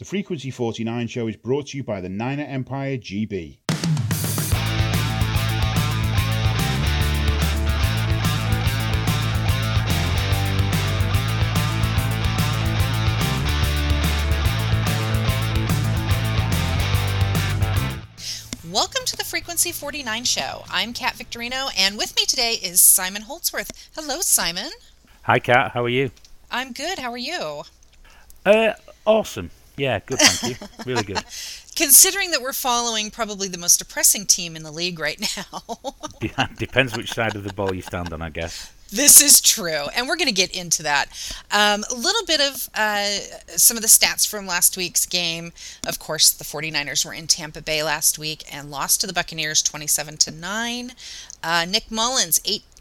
The Frequency 49 show is brought to you by the Niner Empire GB. Welcome to the Frequency 49 show. I'm Kat Victorino, and with me today is Simon Holdsworth. Hello, Simon. Hi, Kat. How are you? I'm good. How are you? Uh, awesome. Yeah, good. Thank you. really good. Considering that we're following probably the most depressing team in the league right now. Depends which side of the ball you stand on, I guess. This is true, and we're going to get into that. Um, a little bit of uh, some of the stats from last week's game. Of course, the 49ers were in Tampa Bay last week and lost to the Buccaneers 27 to 9. Nick Mullins, Mullens,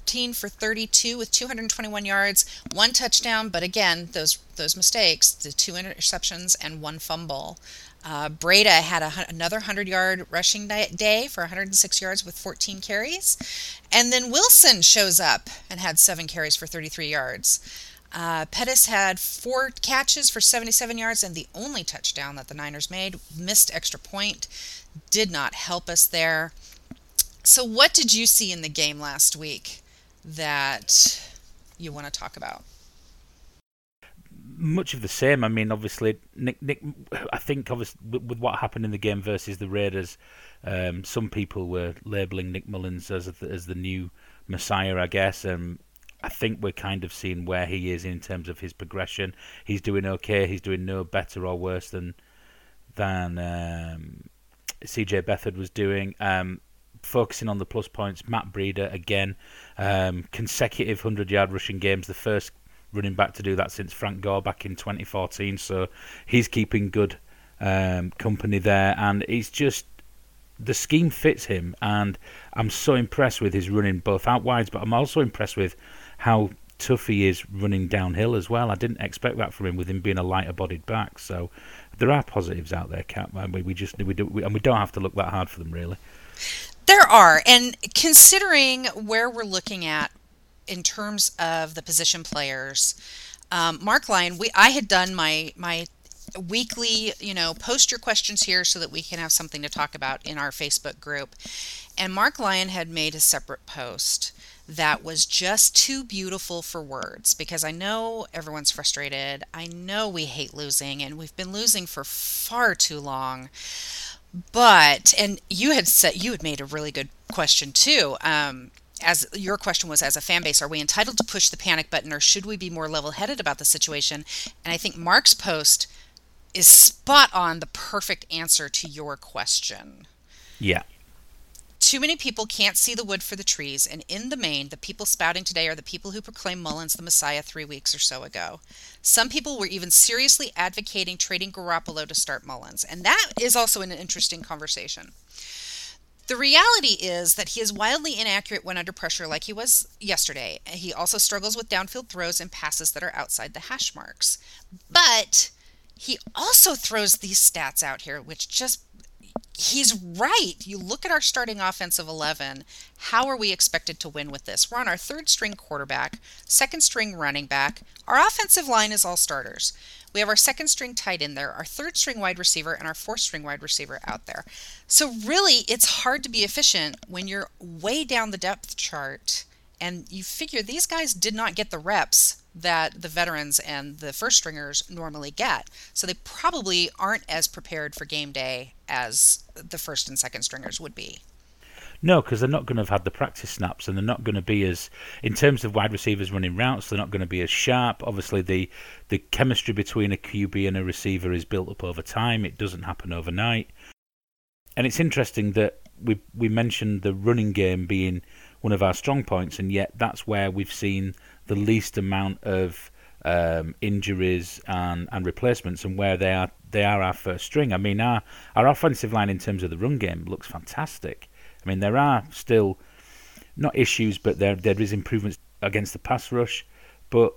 18 for 32 with 221 yards, one touchdown, but again, those those mistakes, the two interceptions and one fumble. Uh, Breida had a, another 100 yard rushing day for 106 yards with 14 carries. And then Wilson shows up and had seven carries for 33 yards. Uh, Pettis had four catches for 77 yards, and the only touchdown that the Niners made missed extra point. Did not help us there. So, what did you see in the game last week that you want to talk about? much of the same. I mean, obviously, Nick. Nick I think, obviously, with what happened in the game versus the Raiders, um, some people were labelling Nick Mullens as as the new Messiah, I guess. And I think we're kind of seeing where he is in terms of his progression. He's doing okay. He's doing no better or worse than than um, CJ Beathard was doing. Um, focusing on the plus points, Matt Breida again, um, consecutive hundred yard rushing games. The first running back to do that since Frank Gore back in 2014. So he's keeping good um, company there, and he's just the scheme fits him, and I'm so impressed with his running both out wides, but I'm also impressed with how tough he is running downhill as well. I didn't expect that from him with him being a lighter bodied back. So there are positives out there, Kat. We, we just we do, we, and we don't have to look that hard for them really. There are, and considering where we're looking at in terms of the position players, um, Marc Lyon, we I had done my my weekly, you know, post your questions here so that we can have something to talk about in our Facebook group. And Marc Lyon had made a separate post that was just too beautiful for words because I know everyone's frustrated. I know we hate losing and we've been losing for far too long. But and you had said you had made a really good question too. Um, as your question was as a fan base are we entitled to push the panic button or should we be more level-headed about the situation and i think mark's post is spot on the perfect answer to your question yeah too many people can't see the wood for the trees, and in the main, the people spouting today are the people who proclaimed Mullens the Messiah three weeks or so ago. Some people were even seriously advocating trading Garoppolo to start Mullens, and that is also an interesting conversation. The reality is that he is wildly inaccurate when under pressure, like he was yesterday. He also struggles with downfield throws and passes that are outside the hash marks. But he also throws these stats out here, which just he's right. You look at our starting offensive 11. How are we expected to win with this? We're on our third string quarterback, second string running back. Our offensive line is all starters. We have our second string tight end there, our third string wide receiver, and our fourth string wide receiver out there. So, really, it's hard to be efficient when you're way down the depth chart and you figure these guys did not get the reps that the veterans and the first stringers normally get. So, they probably aren't as prepared for game day as the first and second stringers would be. No, because they're not going to have had the practice snaps, and they're not going to be as, in terms of wide receivers running routes, they're not going to be as sharp. Obviously, the the chemistry between a QB and a receiver is built up over time. It doesn't happen overnight. And it's interesting that we we mentioned the running game being one of our strong points, and yet that's where we've seen the least amount of um, injuries and, and replacements, and where they are they are our first string. I mean, our our offensive line in terms of the run game looks fantastic. I mean, there are still not issues, but there there is improvements against the pass rush. But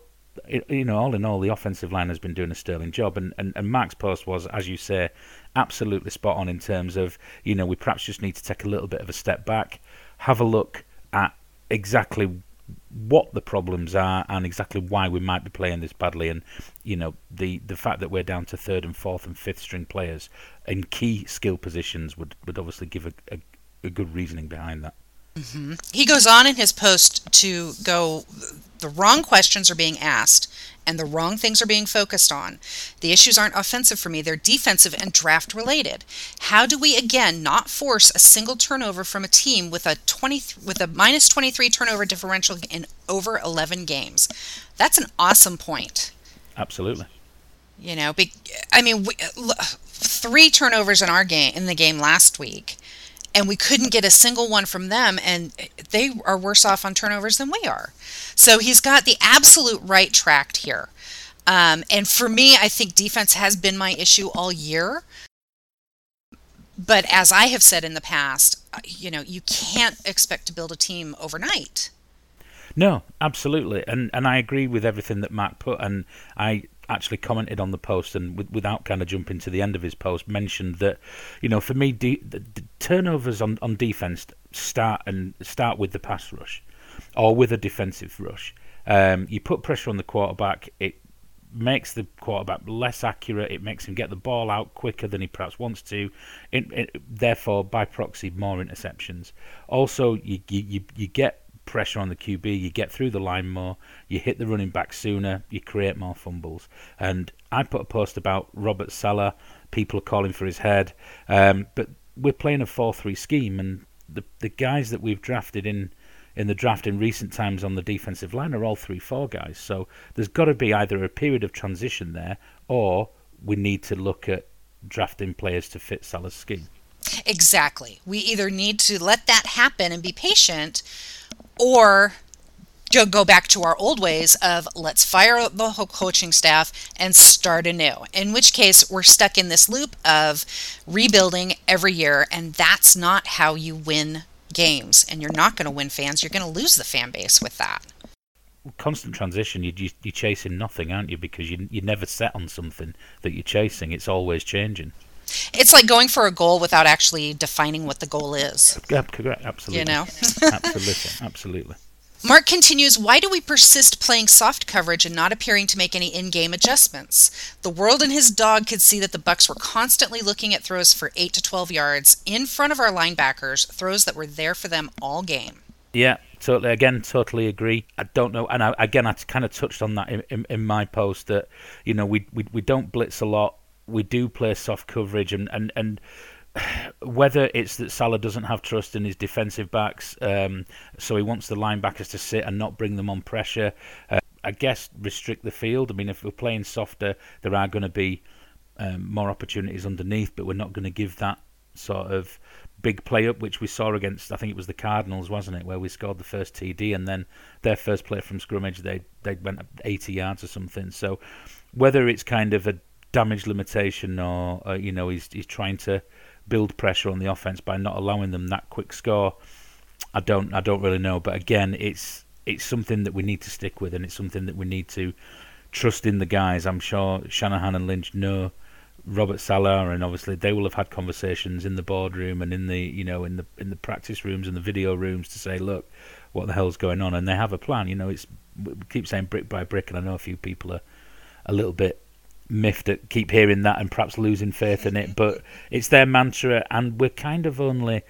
you know, all in all, the offensive line has been doing a sterling job. And, and, and Marc's post was, as you say, absolutely spot on in terms of, you know, we perhaps just need to take a little bit of a step back, have a look at exactly what the problems are and exactly why we might be playing this badly. And you know, the the fact that we're down to third and fourth and fifth string players in key skill positions would would obviously give a, a, a good reasoning behind that. Mm-hmm. He goes on in his post to go, the wrong questions are being asked and the wrong things are being focused on. The issues aren't offensive for me, they're defensive and draft related. How do we again not force a single turnover from a team with a 20 with a minus 23 turnover differential in over 11 games? That's an awesome point. Absolutely. You know, be, I mean, we, three turnovers in our game in the game last week and we couldn't get a single one from them and they are worse off on turnovers than we are. So he's got the absolute right tracked here. Um, and for me i think defense has been my issue all year. But as i have said in the past uh, you know you can't expect to build a team overnight. No absolutely. And and i agree with everything that mark put and i actually commented on the post and with, without kind of jumping to the end of his post mentioned that you know for me de- the, the turnovers on, on defense start and start with the pass rush or with a defensive rush. Um, you put pressure on the quarterback it makes the quarterback less accurate it makes him get the ball out quicker than he perhaps wants to it, it, therefore by proxy more interceptions. Also you, you you get pressure on the QB, you get through the line more, you hit the running back sooner, you create more fumbles. And I put a post about Robert Saleh, people are calling for his head, um, but we're playing a 4 3 scheme, and the, the guys that we've drafted in. In the draft in recent times on the defensive line are all three four guys, so there's got to be either a period of transition there, or we need to look at drafting players to fit Saleh's scheme. Exactly. We either need to let that happen and be patient, or go back to our old ways of let's fire the whole coaching staff and start anew. In which case, we're stuck in this loop of rebuilding every year, and that's not how you win games. And you're not going to win fans, you're going to lose the fan base with that. Constant transition, you, you, you're chasing nothing, aren't you? Because you, you're never set on something that you're chasing, it's always changing. It's like going for a goal without actually defining what the goal is. Yeah, correct. Absolutely. You know? absolutely. Absolutely. Marc continues, why do we persist playing soft coverage and not appearing to make any in-game adjustments? The world and his dog could see that the Bucks were constantly looking at throws for 8 to 12 yards in front of our linebackers, throws that were there for them all game. Yeah, totally. Again, totally agree. I don't know, and I, again, I kind of touched on that in, in, in, my post that you know we, we we don't blitz a lot we do play soft coverage, and and and whether it's that Saleh doesn't have trust in his defensive backs, um, so he wants the linebackers to sit and not bring them on pressure. Uh, I guess restrict the field. I mean, if we're playing softer, there are going to be um, more opportunities underneath, but we're not going to give that sort of big play up, which we saw against I think it was the Cardinals, wasn't it, where we scored the first TD and then their first play from scrimmage they they went 80 yards or something. So whether it's kind of a damage limitation or uh, you know he's he's trying to build pressure on the offense by not allowing them that quick score. I don't I don't really know, but again, it's it's something that we need to stick with, and it's something that we need to trust in the guys. I'm sure Shanahan and Lynch know Robert Saleh, and obviously they will have had conversations in the boardroom and in the you know in the in the practice rooms and the video rooms to say, look, what the hell's going on, and they have a plan. You know, it's we keep saying brick by brick, and I know a few people are a little bit miffed at keep hearing that and perhaps losing faith in it. But it's their mantra, and we're kind of only.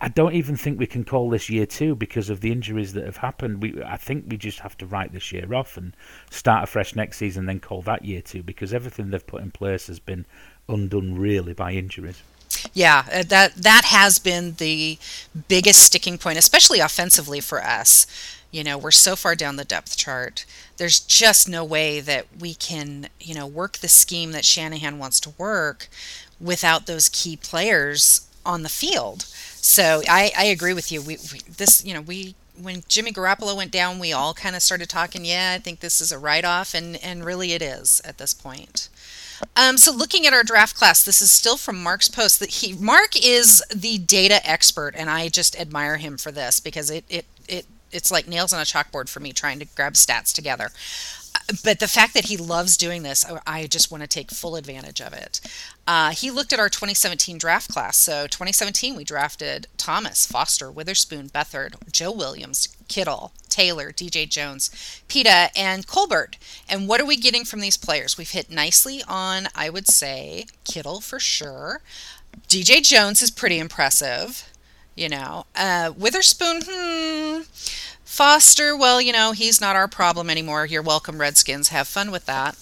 I don't even think we can call this year two because of the injuries that have happened. We, I think we just have to write this year off and start afresh next season, then call that year two because everything they've put in place has been undone really by injuries. Yeah, uh, that that has been the biggest sticking point, especially offensively for us. You know, we're so far down the depth chart. There's just no way that we can, you know, work the scheme that Shanahan wants to work without those key players on the field. So I, I agree with you. We, we this, you know, we when Jimmy Garoppolo went down, we all kind of started talking. Yeah, I think this is a write off, and and really it is at this point. Um, so looking at our draft class, this is still from Marc's post. That he Marc is the data expert, and I just admire him for this because it it it it's like nails on a chalkboard for me trying to grab stats together. but the fact that he loves doing this, I just want to take full advantage of it. Uh, he looked at our 2017 draft class. So 2017, we drafted Thomas, Foster, Witherspoon, Beathard, Joe Williams, Kittle, Taylor, DJ Jones, Pita, and Colbert. And what are we getting from these players? We've hit nicely on, I would say, Kittle for sure. DJ Jones is pretty impressive. You know, uh, Witherspoon, hmm. Foster, well, you know, he's not our problem anymore. You're welcome, Redskins. Have fun with that.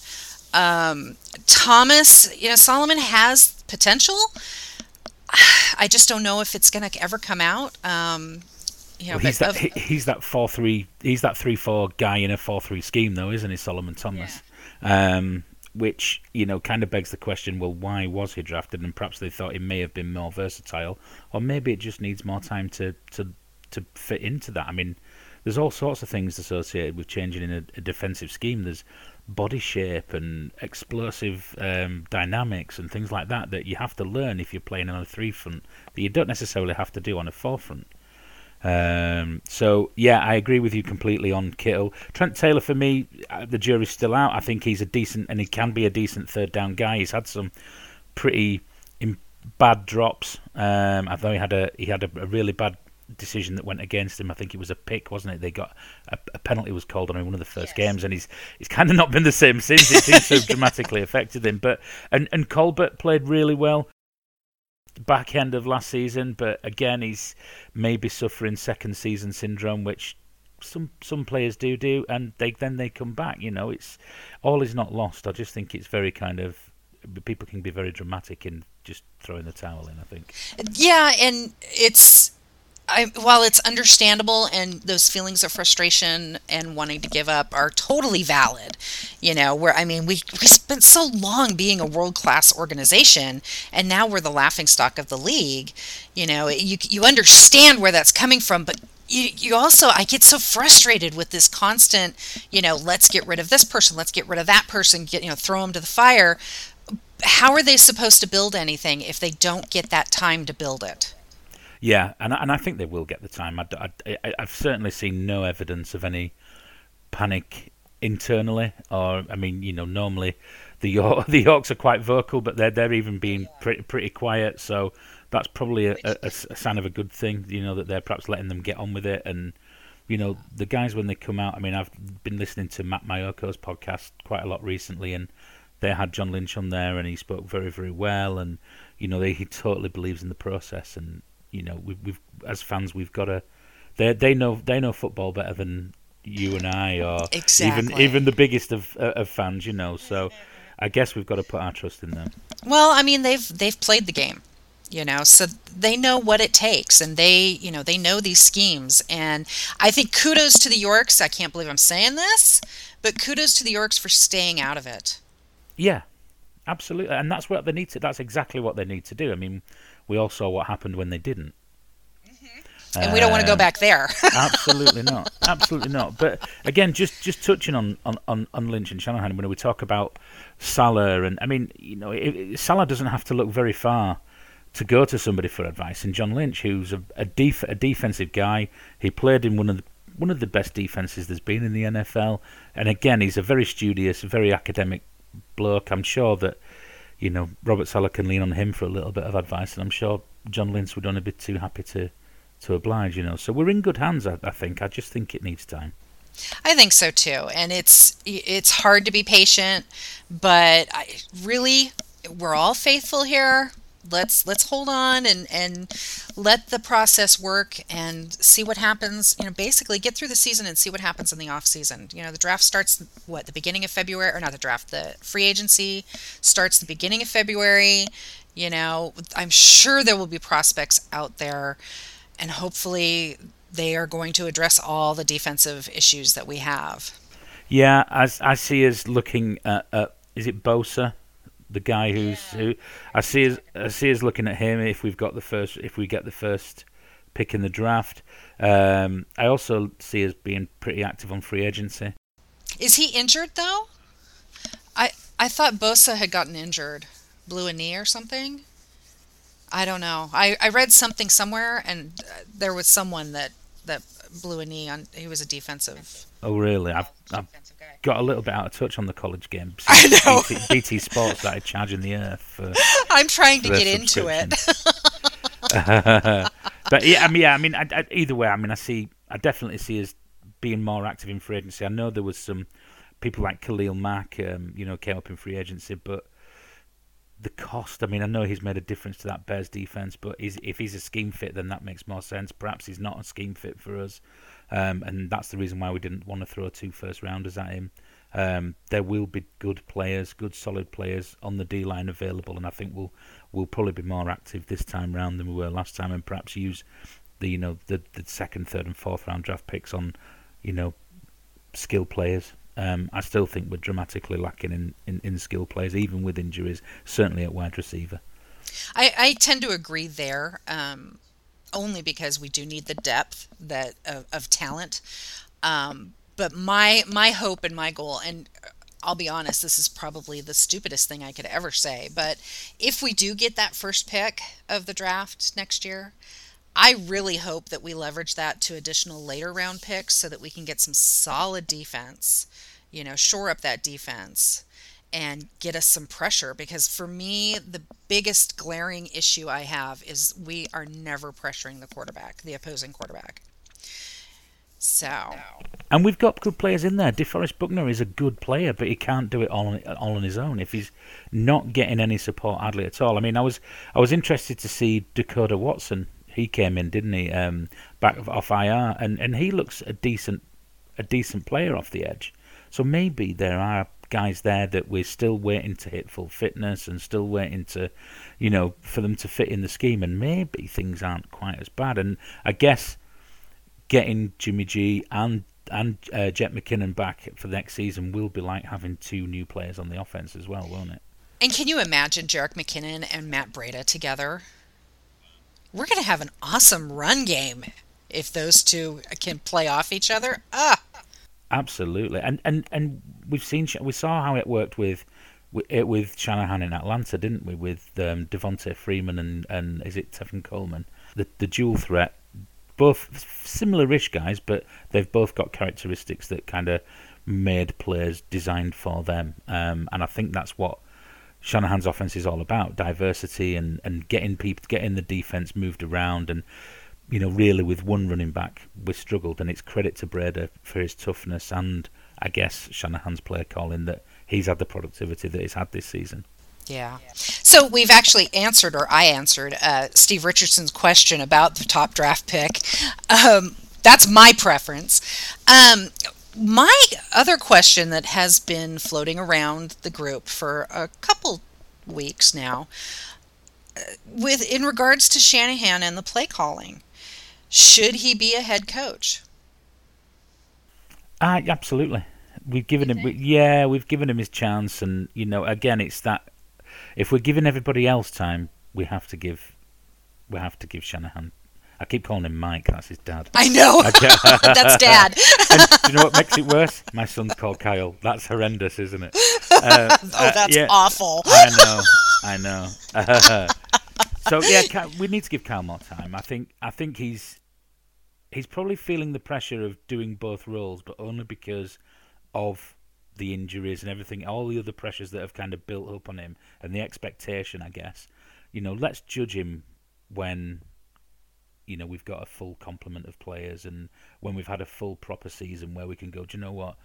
Um, Thomas, you know, Solomon has potential. I just don't know if it's going to ever come out. Um, you know, well, he's that of, he's that four three he's that three four guy in a four three scheme though, isn't he, Solomon Thomas? Yeah. Um, which you know kind of begs the question: Well, why was he drafted? And perhaps they thought he may have been more versatile, or maybe it just needs more time to to to fit into that. I mean, there's all sorts of things associated with changing in a, a defensive scheme. There's body shape and explosive um, dynamics and things like that that you have to learn if you're playing on a three front that you don't necessarily have to do on a four front. Um, so yeah, I agree with you completely on Kittle. Trent Taylor for me, uh, the jury's still out. I think he's a decent and he can be a decent third down guy. He's had some pretty bad drops. Um, I thought he had a he had a, a, really bad decision that went against him. I think it was a pick, wasn't it? They got a, a penalty was called on him one of the first yes. games, and he's he's kind of not been the same since. It seems to have dramatically affected him. But and and Colbert played really well back end of last season, but again, he's maybe suffering second season syndrome, which some some players do do, and they then they come back. You know, it's all is not lost. I just think it's very kind of people can be very dramatic in just throwing the towel in. I think. Yeah, and it's I, while it's understandable and those feelings of frustration and wanting to give up are totally valid, you know, where I mean, we, we spent so long being a world class organization and now we're the laughing stock of the league. You know, you, you understand where that's coming from, but you, you also, I get so frustrated with this constant, you know, let's get rid of this person, let's get rid of that person, get, you know, throw them to the fire. How are they supposed to build anything if they don't get that time to build it? Yeah, and and I think they will get the time. I, I, I've certainly seen no evidence of any panic internally, or I mean, you know, normally the York, the Yorks are quite vocal, but they're they're even being pretty pretty quiet. So that's probably a, a, a, sign of a good thing. You know that they're perhaps letting them get on with it, and you know the guys when they come out. I mean, I've been listening to Matt Maiocco's podcast quite a lot recently, and they had John Lynch on there, and he spoke very very well, and you know they, he totally believes in the process, and you know, we've, we've as fans we've got to. They they know they know football better than you and I, or exactly. even even the biggest of uh, of fans. You know, so I guess we've got to put our trust in them. Well, I mean, they've they've played the game you know so they know what it takes and they you know they know these schemes and i think kudos to the yorks i can't believe i'm saying this but kudos to the yorks for staying out of it yeah absolutely and that's what they need to that's exactly what they need to do i mean we all saw what happened when they didn't. Mm-hmm. And we don't want to go back there. absolutely not. Absolutely not. But again, just just touching on, on, on, Lynch and Shanahan, when we talk about Saleh, and I mean, you know, it, Saleh doesn't have to look very far to go to somebody for advice. And John Lynch, who's a a, def- a defensive guy, he played in one of the one of the best defenses there's been in the NFL. And again, he's a very studious, very academic bloke. I'm sure that you know, Robert Saleh can lean on him for a little bit of advice, and I'm sure John Lynch would only be too happy to to oblige. You know, so we're in good hands. I, I think. I just think it needs time. I think so too, and it's it's hard to be patient, but I really we're all faithful here let's let's hold on and and let the process work and see what happens you know basically get through the season and see what happens in the off season. You know the draft starts what the beginning of february or not the draft the free agency starts the beginning of february. You know i'm sure there will be prospects out there and hopefully they are going to address all the defensive issues that we have. Yeah i, I see us looking at, at is it bosa the guy who's yeah. who I see as I see us looking at him if we've got the first if we get the first pick in the draft. Um, I also see us being pretty active on free agency. Is he injured though? I I thought Bosa had gotten injured, blew a knee or something. I don't know. I, I read something somewhere, and uh, there was someone that that blew a knee on. He was a defensive. Oh really? I've, I've got a little bit out of touch on the college game. I know. BT, BT Sports started charging the earth for. I'm trying to get into it. but yeah, I mean, yeah, I mean, I, I, either way, I mean, I see, I definitely see us being more active in free agency. I know there was some people like Khalil Mack, um, you know, came up in free agency, but the cost. I mean, I know he's made a difference to that Bears defense, but if he's a scheme fit, then that makes more sense. Perhaps he's not a scheme fit for us, um, and that's the reason why we didn't want to throw two first rounders at him. Um, there will be good players, good solid players on the D line available, and I think we'll we'll probably be more active this time round than we were last time, and perhaps use the you know the, the second, third, and fourth round draft picks on you know skill players. Um, I still think we're dramatically lacking in, in, in skill players, even with injuries, certainly at wide receiver. I, I tend to agree there, um, only because we do need the depth that of, of talent. Um, but my my hope and my goal, and I'll be honest, this is probably the stupidest thing I could ever say, but if we do get that first pick of the draft next year, I really hope that we leverage that to additional later round picks so that we can get some solid defense, you know, shore up that defense and get us some pressure because for me the biggest glaring issue I have is we are never pressuring the quarterback, the opposing quarterback. So, and we've got good players in there. DeForest Buckner is a good player, but he can't do it all on, all on his own if he's not getting any support hardly at all. I mean, I was I was interested to see Dekoda Watson he came in, didn't he? Um, back off IR, and and he looks a decent a decent player off the edge. So maybe there are guys there that we're still waiting to hit full fitness and still waiting to, you know, for them to fit in the scheme, and maybe things aren't quite as bad. And I guess getting Jimmy G and and uh, Jet McKinnon back for the next season will be like having two new players on the offense as well, won't it? And can you imagine Jerick McKinnon and Matt Breida together? we're going to have an awesome run game if those two can play off each other. Ah. Absolutely, and and and we've seen we saw how it worked with with Shanahan in Atlanta, didn't we? With um, Devonta Freeman and and is it Tevin Coleman, the the dual threat, both similar-ish guys, but they've both got characteristics that kind of made players designed for them, um, and I think that's what Shanahan's offense is all about diversity and, and getting people getting the defense moved around and you know really with one running back we struggled and it's credit to Breida for his toughness and I guess Shanahan's play calling that he's had the productivity that he's had this season. Yeah. So we've actually answered, or I answered, uh, Steve Richardson's question about the top draft pick. Um, that's my preference. Um, my other question that has been floating around the group for a couple weeks now, uh, with in regards to Shanahan and the play calling, should he be a head coach? Uh, absolutely. We've given him, we, yeah, we've given him his chance, and you know, again, it's that if we're giving everybody else time, we have to give, we have to give Shanahan I keep calling him Mike. That's his dad. I know. that's dad. and do you know what makes it worse? My son's called Kyle. That's horrendous, isn't it? Uh, oh, that's uh, yeah, awful. I know. I know. So yeah, we need to give Kyle more time. I think. I think he's he's probably feeling the pressure of doing both roles, but only because of the injuries and everything, all the other pressures that have kind of built up on him, and the expectation, I guess. You know, let's judge him when you know we've got a full complement of players, and when we've had a full proper season where we can go, do you know what?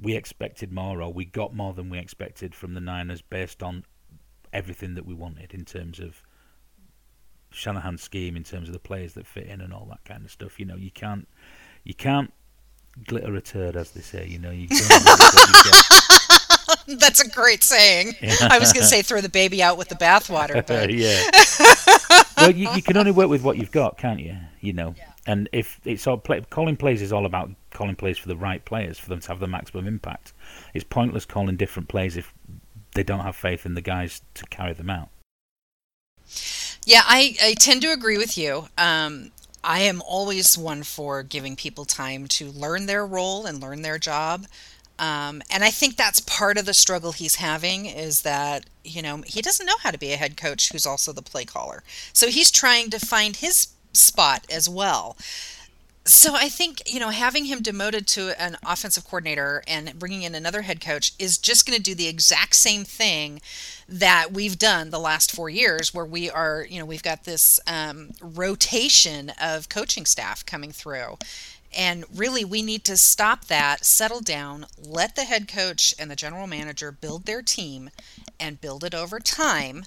We expected more, or we got more than we expected from the Niners based on everything that we wanted in terms of Shanahan's scheme, in terms of the players that fit in, and all that kind of stuff. You know, you can't, you can't glitter a turd, as they say. You know, you That's a great saying. Yeah. I was going to say throw the baby out with the bathwater, but yeah. well, you, you, can only work with what you've got, can't you? You know, yeah. and if it's all play, calling plays is all about calling plays for the right players for them to have the maximum impact. It's pointless calling different plays if they don't have faith in the guys to carry them out. Yeah, I, I tend to agree with you. Um, I am always one for giving people time to learn their role and learn their job. Um, and I think that's part of the struggle he's having is that, you know, he doesn't know how to be a head coach who's also the play caller. So he's trying to find his spot as well. So I think, you know, having him demoted to an offensive coordinator and bringing in another head coach is just going to do the exact same thing that we've done the last four years, where we are, you know, we've got this um, rotation of coaching staff coming through. And really, we need to stop that, settle down, let the head coach and the general manager build their team and build it over time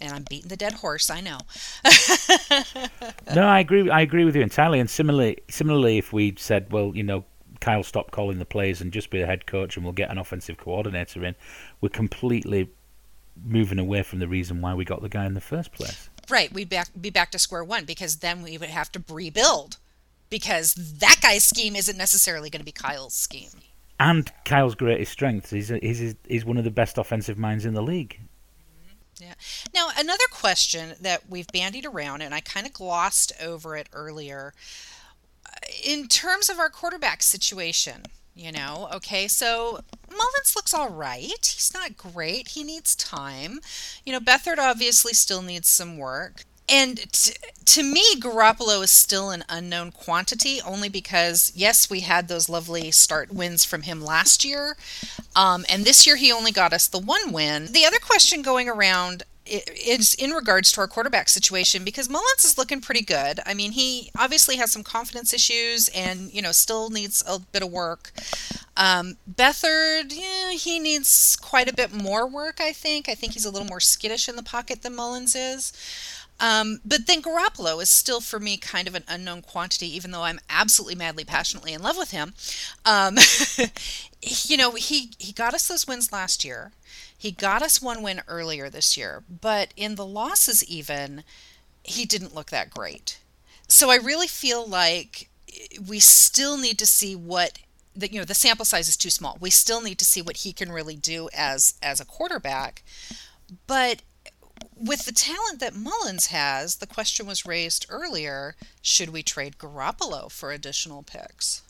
and I'm beating the dead horse. I know. no, I agree. I agree with you entirely. And similarly, similarly, if we said, well, you know, Kyle, stop calling the plays and just be the head coach, and we'll get an offensive coordinator in, we're completely moving away from the reason why we got the guy in the first place. Right, we'd back, be back to square one because then we would have to rebuild because that guy's scheme isn't necessarily going to be Kyle's scheme. And Kyle's greatest strength is he's, he's one of the best offensive minds in the league. Yeah. Now, another question that we've bandied around, and I kind of glossed over it earlier, uh, in terms of our quarterback situation, you know, okay, so Mullens looks all right. He's not great. He needs time. You know, Beathard obviously still needs some work. And t- to me, Garoppolo is still an unknown quantity, only because yes, we had those lovely start wins from him last year, um, and this year he only got us the one win. The other question going around is in regards to our quarterback situation because Mullens is looking pretty good. I mean, he obviously has some confidence issues and you know still needs a bit of work. Um, Beathard, yeah, he needs quite a bit more work. I think. I think he's a little more skittish in the pocket than Mullens is. Um, but then Garoppolo is still for me kind of an unknown quantity, even though I'm absolutely madly, passionately in love with him. Um, you know, he he got us those wins last year. He got us one win earlier this year, but in the losses, even he didn't look that great. So I really feel like we still need to see what that you know the sample size is too small. We still need to see what he can really do as as a quarterback. But with the talent that Mullens has, the question was raised earlier should we trade Garoppolo for additional picks?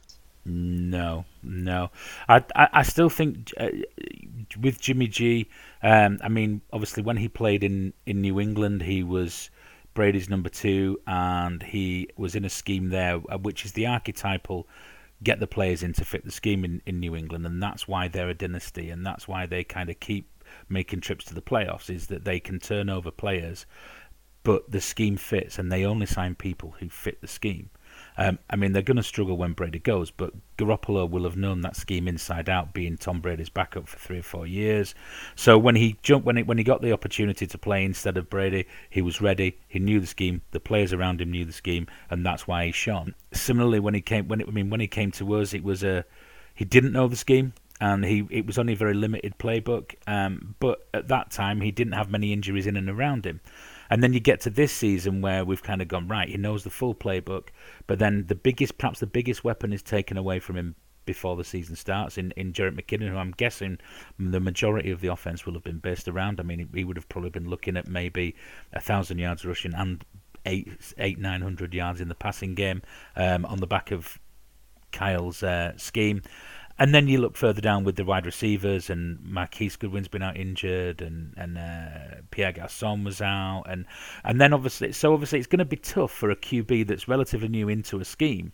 No, no. I I, I still think uh, with Jimmy G. Um, I mean, obviously, when he played in, in New England, he was Brady's number two, and he was in a scheme there, uh, which is the archetypal get the players in to fit the scheme in, in New England, and that's why they're a dynasty, and that's why they kind of keep making trips to the playoffs is that they can turn over players, but the scheme fits, and they only sign people who fit the scheme. Um, I mean, they're going to struggle when Brady goes, but Garoppolo will have known that scheme inside out, being Tom Brady's backup for three or four years. So when he jumped, when he, when he got the opportunity to play instead of Brady, he was ready. He knew the scheme. The players around him knew the scheme, and that's why he shone. Similarly, when he came, when it, I mean, when he came to us, it was a he didn't know the scheme and he it was only a very limited playbook. Um, but at that time, he didn't have many injuries in and around him. And then you get to this season where we've kind of gone right. He knows the full playbook, but then the biggest, perhaps the biggest weapon is taken away from him before the season starts in, in Jerick McKinnon, who I'm guessing the majority of the offense will have been based around. I mean, he would have probably been looking at maybe a thousand yards rushing and eight, eight, nine hundred yards in the passing game um, on the back of Kyle's uh, scheme. And then you look further down with the wide receivers, and Marquise Goodwin's been out injured, and and uh, Pierre Garcon was out, and and then obviously, so obviously, it's going to be tough for a QB that's relatively new into a scheme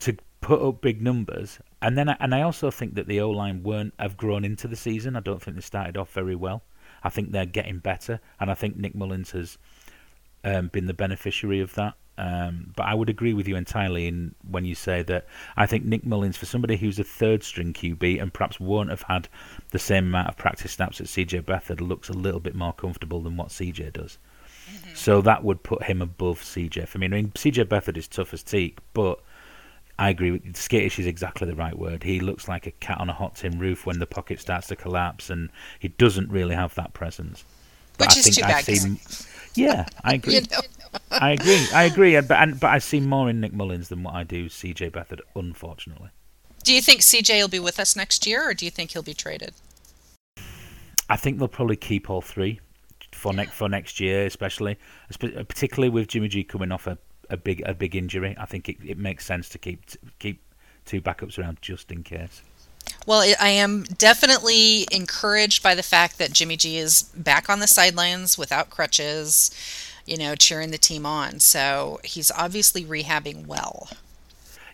to put up big numbers. And then, and I also think that the O line weren't have grown into the season. I don't think they started off very well. I think they're getting better, and I think Nick Mullens has um, been the beneficiary of that. Um, but I would agree with you entirely in when you say that I think Nick Mullens, for somebody who's a third string QB and perhaps won't have had the same amount of practice snaps as CJ Beathard, looks a little bit more comfortable than what CJ does. Mm-hmm. So that would put him above CJ for me. I mean, CJ Beathard is tough as teak, but I agree. With, skittish is exactly the right word. He looks like a cat on a hot tin roof when the pocket starts to collapse, and he doesn't really have that presence. But Which I is too bad. See, yeah, I agree. you know? I agree. I agree. But and, but I see more in Nick Mullens than what I do CJ Beathard, unfortunately. Do you think CJ will be with us next year, or do you think he'll be traded? I think they'll probably keep all three for next for next year, especially particularly with Jimmy G coming off a, a big a big injury. I think it, it makes sense to keep keep two backups around just in case. Well, I am definitely encouraged by the fact that Jimmy G is back on the sidelines without crutches you know, cheering the team on. So he's obviously rehabbing well.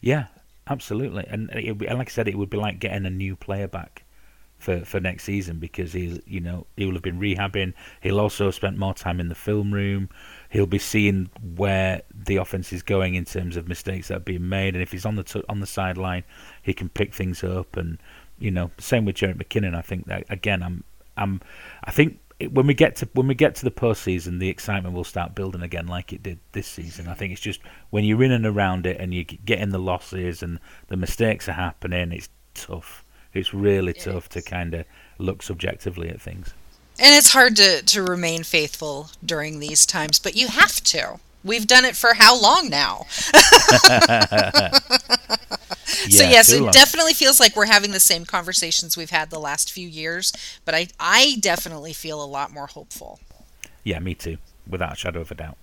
Yeah, absolutely. And, it, and like I said, it would be like getting a new player back for, for next season because he's you know he will have been rehabbing. He'll also spent more time in the film room. He'll be seeing where the offense is going in terms of mistakes that are being made, and if he's on the t- on the sideline, he can pick things up. And you know, same with Jerick McKinnon. I think that again, I'm I'm I think when we get to when we get to the postseason, the excitement will start building again, like it did this season. I think it's just when you're in and around it and you're getting the losses and the mistakes are happening, it's tough. It's really it tough is. to kind of look subjectively at things. And it's hard to, to remain faithful during these times, but you have to. We've done it for how long now? so yes, it long. definitely feels like we're having the same conversations we've had the last few years, but I I definitely feel a lot more hopeful. Yeah, me too, without a shadow of a doubt.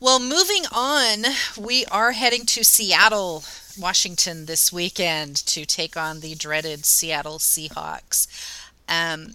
Well, moving on, we are heading to Seattle Washington this weekend to take on the dreaded Seattle Seahawks. Um,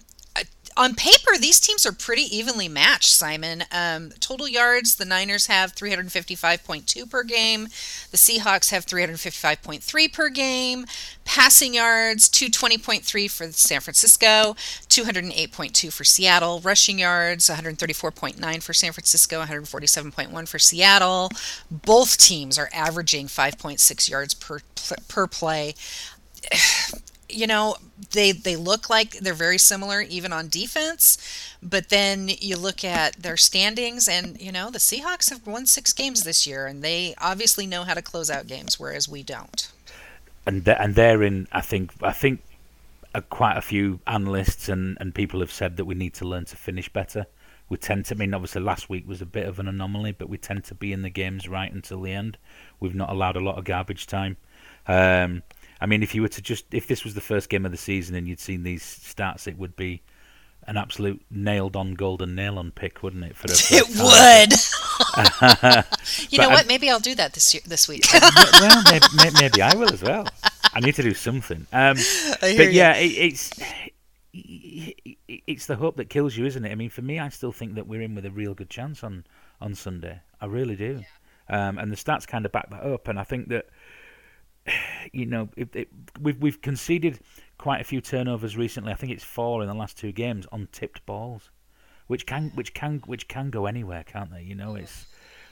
on paper, these teams are pretty evenly matched, Simon. Um, total yards, the Niners have 355.2 per game. The Seahawks have 355.3 per game. Passing yards, 220.3 for San Francisco, 208.2 for Seattle. Rushing yards, 134.9 for San Francisco, 147.1 for Seattle. Both teams are averaging 5.6 yards per, per play you know they they look like they're very similar even on defense but then you look at their standings and you know the Seahawks have won 6 games this year and they obviously know how to close out games whereas we don't. And they're, and they're in I think I think uh, quite a few analysts and and people have said that we need to learn to finish better. We tend to I mean obviously last week was a bit of an anomaly but we tend to be in the games right until the end. We've not allowed a lot of garbage time. Um, I mean, if you were to just if this was the first game of the season and you'd seen these stats, it would be an absolute nailed on golden nail on pick, wouldn't it? For it would. you know what? i Maybe I'll do that this year, this week. well, maybe, maybe, I will as well. I need to do something. Um, but yeah, it, it's it's the hope that kills you, isn't it? I mean, for me, I still think that we're in with a real good chance on on Sunday. I really do. Yeah. Um, and the stats kind of back that up, and I think that you know, it, it, we've we've conceded quite a few turnovers recently. I think it's four in the last two games on tipped balls, which can which can which can go anywhere, can't they? You know, it's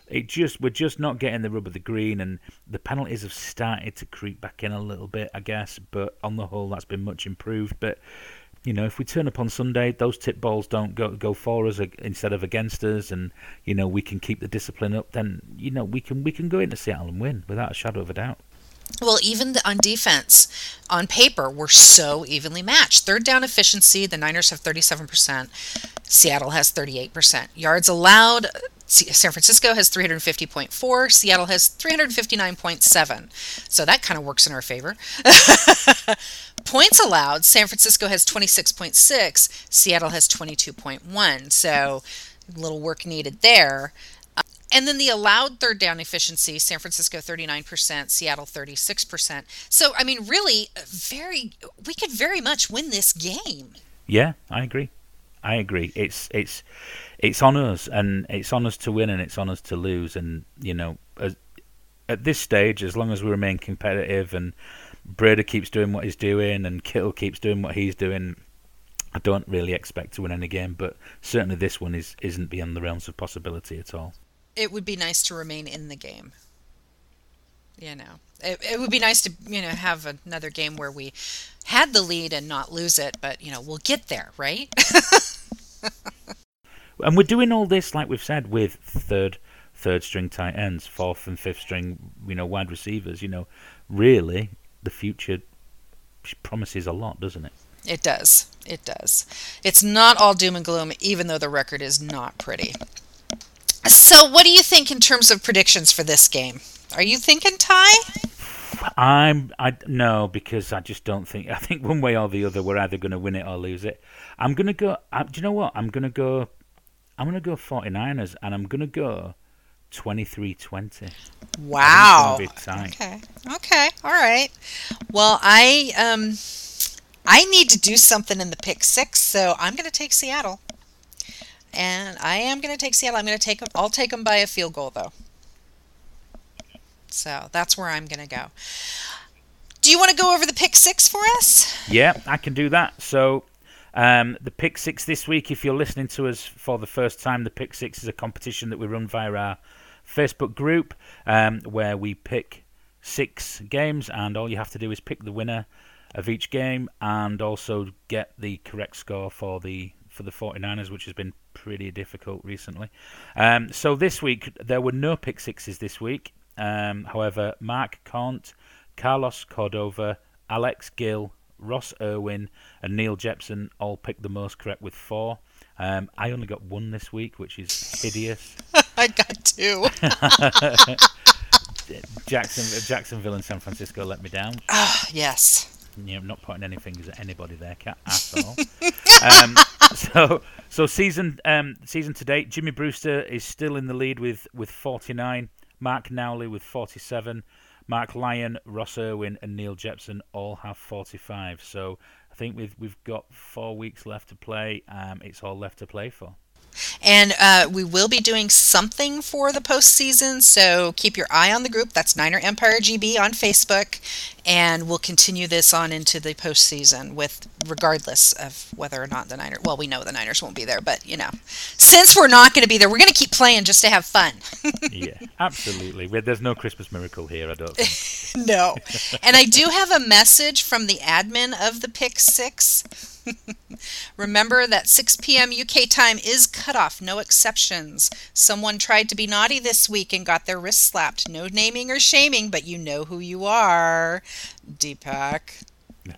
it just we're just not getting the rub of the green, and the penalties have started to creep back in a little bit, I guess. But on the whole, that's been much improved. But you know, if we turn up on Sunday, those tip balls don't go go for us instead of against us, and you know we can keep the discipline up. Then you know we can we can go into Seattle and win without a shadow of a doubt. Well, even on defense, on paper, we're so evenly matched. Third down efficiency, the Niners have 37%, Seattle has 38%. Yards allowed, San Francisco has 350.4, Seattle has 359.7. So that kind of works in our favor. Points allowed, San Francisco has 26.6, Seattle has 22.1. So a little work needed there. And then the allowed third down efficiency, San Francisco 39%, Seattle 36%. So, I mean, really, uh, very, we could very much win this game. Yeah, I agree. I agree. It's, it's, it's on us, and it's on us to win, and it's on us to lose. And, you know, as, at this stage, as long as we remain competitive and Breida keeps doing what he's doing and Kittle keeps doing what he's doing, I don't really expect to win any game, but certainly this one is isn't beyond the realms of possibility at all it would be nice to remain in the game. You know, it, it would be nice to you know have another game where we had the lead and not lose it, but you know we'll get there, right? and we're doing all this, like we've said, with third third string tight ends, fourth and fifth string, you know, wide receivers. You know, really, the future promises a lot, doesn't it? It does. It does. It's not all doom and gloom, even though the record is not pretty. So, what do you think in terms of predictions for this game? Are you thinking tie? I'm I no because I just don't think I think one way or the other we're either going to win it or lose it. I'm going to go. I, do you know what? I'm going to go. I'm going to go 49ers and I'm going to go 23-20. Wow. Okay. Okay. All right. Well, I um I need to do something in the pick 6, so I'm going to take Seattle and I am going to take Seattle. I'm going to take them. I'll take them by a field goal, though. So that's where I'm going to go. Do you want to go over the pick six for us? Yeah, I can do that. So, um, the pick six this week, if you're listening to us for the first time, the pick six is a competition that we run via our Facebook group um, where we pick six games, and all you have to do is pick the winner of each game and also get the correct score for the for the 49ers, which has been pretty difficult recently. Um, so this week there were no pick sixes this week. Um, however, Mark Caunt, Carlos Cordova, Alex Gill, Ross Irwin, and Neil Jepson all picked the most correct with four. Um, I only got one this week, which is hideous. I got two. Jackson, Jacksonville and San Francisco let me down. Ah, yes. Yeah, I'm not pointing any fingers at anybody there, cat at all. um, so, so season um, season to date, Jimmy Brewster is still in the lead with with 49. Mark Nowley with 47. Marc Lyon, Ross Irwin, and Neil Jepson all have 45. So I think we've we've got four weeks left to play. Um, it's all left to play for. And uh, we will be doing something for the postseason, so keep your eye on the group. That's Niner Empire GB on Facebook, and we'll continue this on into the postseason with regardless of whether or not the Niners. Well, we know the Niners won't be there, but you know, since we're not going to be there, we're going to keep playing just to have fun. yeah, absolutely. There's no Christmas miracle here, I don't think. no. And I do have a message from the admin of the Pick Six. Remember that 6 p.m. UK time is cutoff, no exceptions. Someone tried to be naughty this week and got their wrist slapped. No naming or shaming, but you know who you are. Deepak.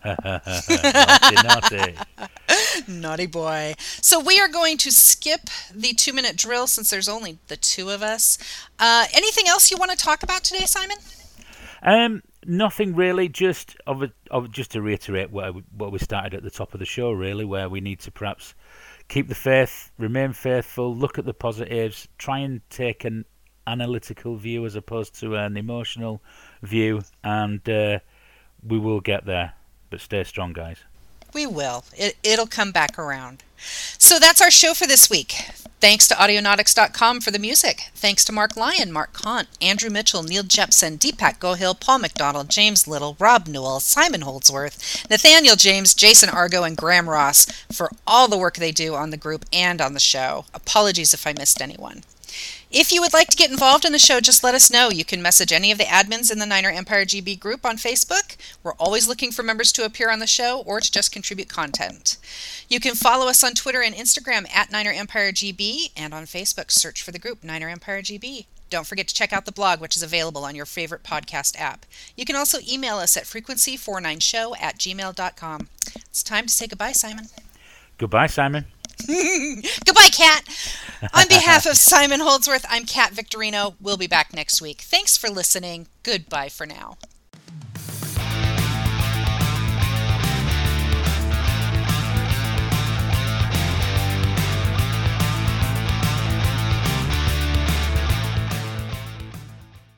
naughty, naughty. naughty boy. So we are going to skip the two minute drill since there's only the two of us. Uh, anything else you want to talk about today, Simon? Um, nothing really. Just just to reiterate what we started at the top of the show, really, where we need to perhaps keep the faith, remain faithful, look at the positives, try and take an analytical view as opposed to an emotional view, and uh, we will get there. But stay strong, guys. We will. It, it'll come back around. So that's our show for this week. Thanks to Audionautix.com for the music. Thanks to Marc Lyon, Mark Caunt, Andrew Mitchell, Neil Jepson, Deepak Gohill, Paul McDonald, James Little, Rob Newell, Simon Holdsworth, Nathaniel James, Jason Argo, and Graham Ross for all the work they do on the group and on the show. Apologies if I missed anyone. If you would like to get involved in the show, just let us know. You can message any of the admins in the Niner Empire GB group on Facebook. We're always looking for members to appear on the show or to just contribute content. You can follow us on Twitter and Instagram at Niner Empire GB and on Facebook, search for the group Niner Empire GB. Don't forget to check out the blog, which is available on your favorite podcast app. You can also email us at frequency49show at gmail.com. It's time to say goodbye, Simon. Goodbye, Simon. Goodbye, Kat. On behalf of Simon Holdsworth, I'm Kat Victorino. We'll be back next week. Thanks for listening. Goodbye for now.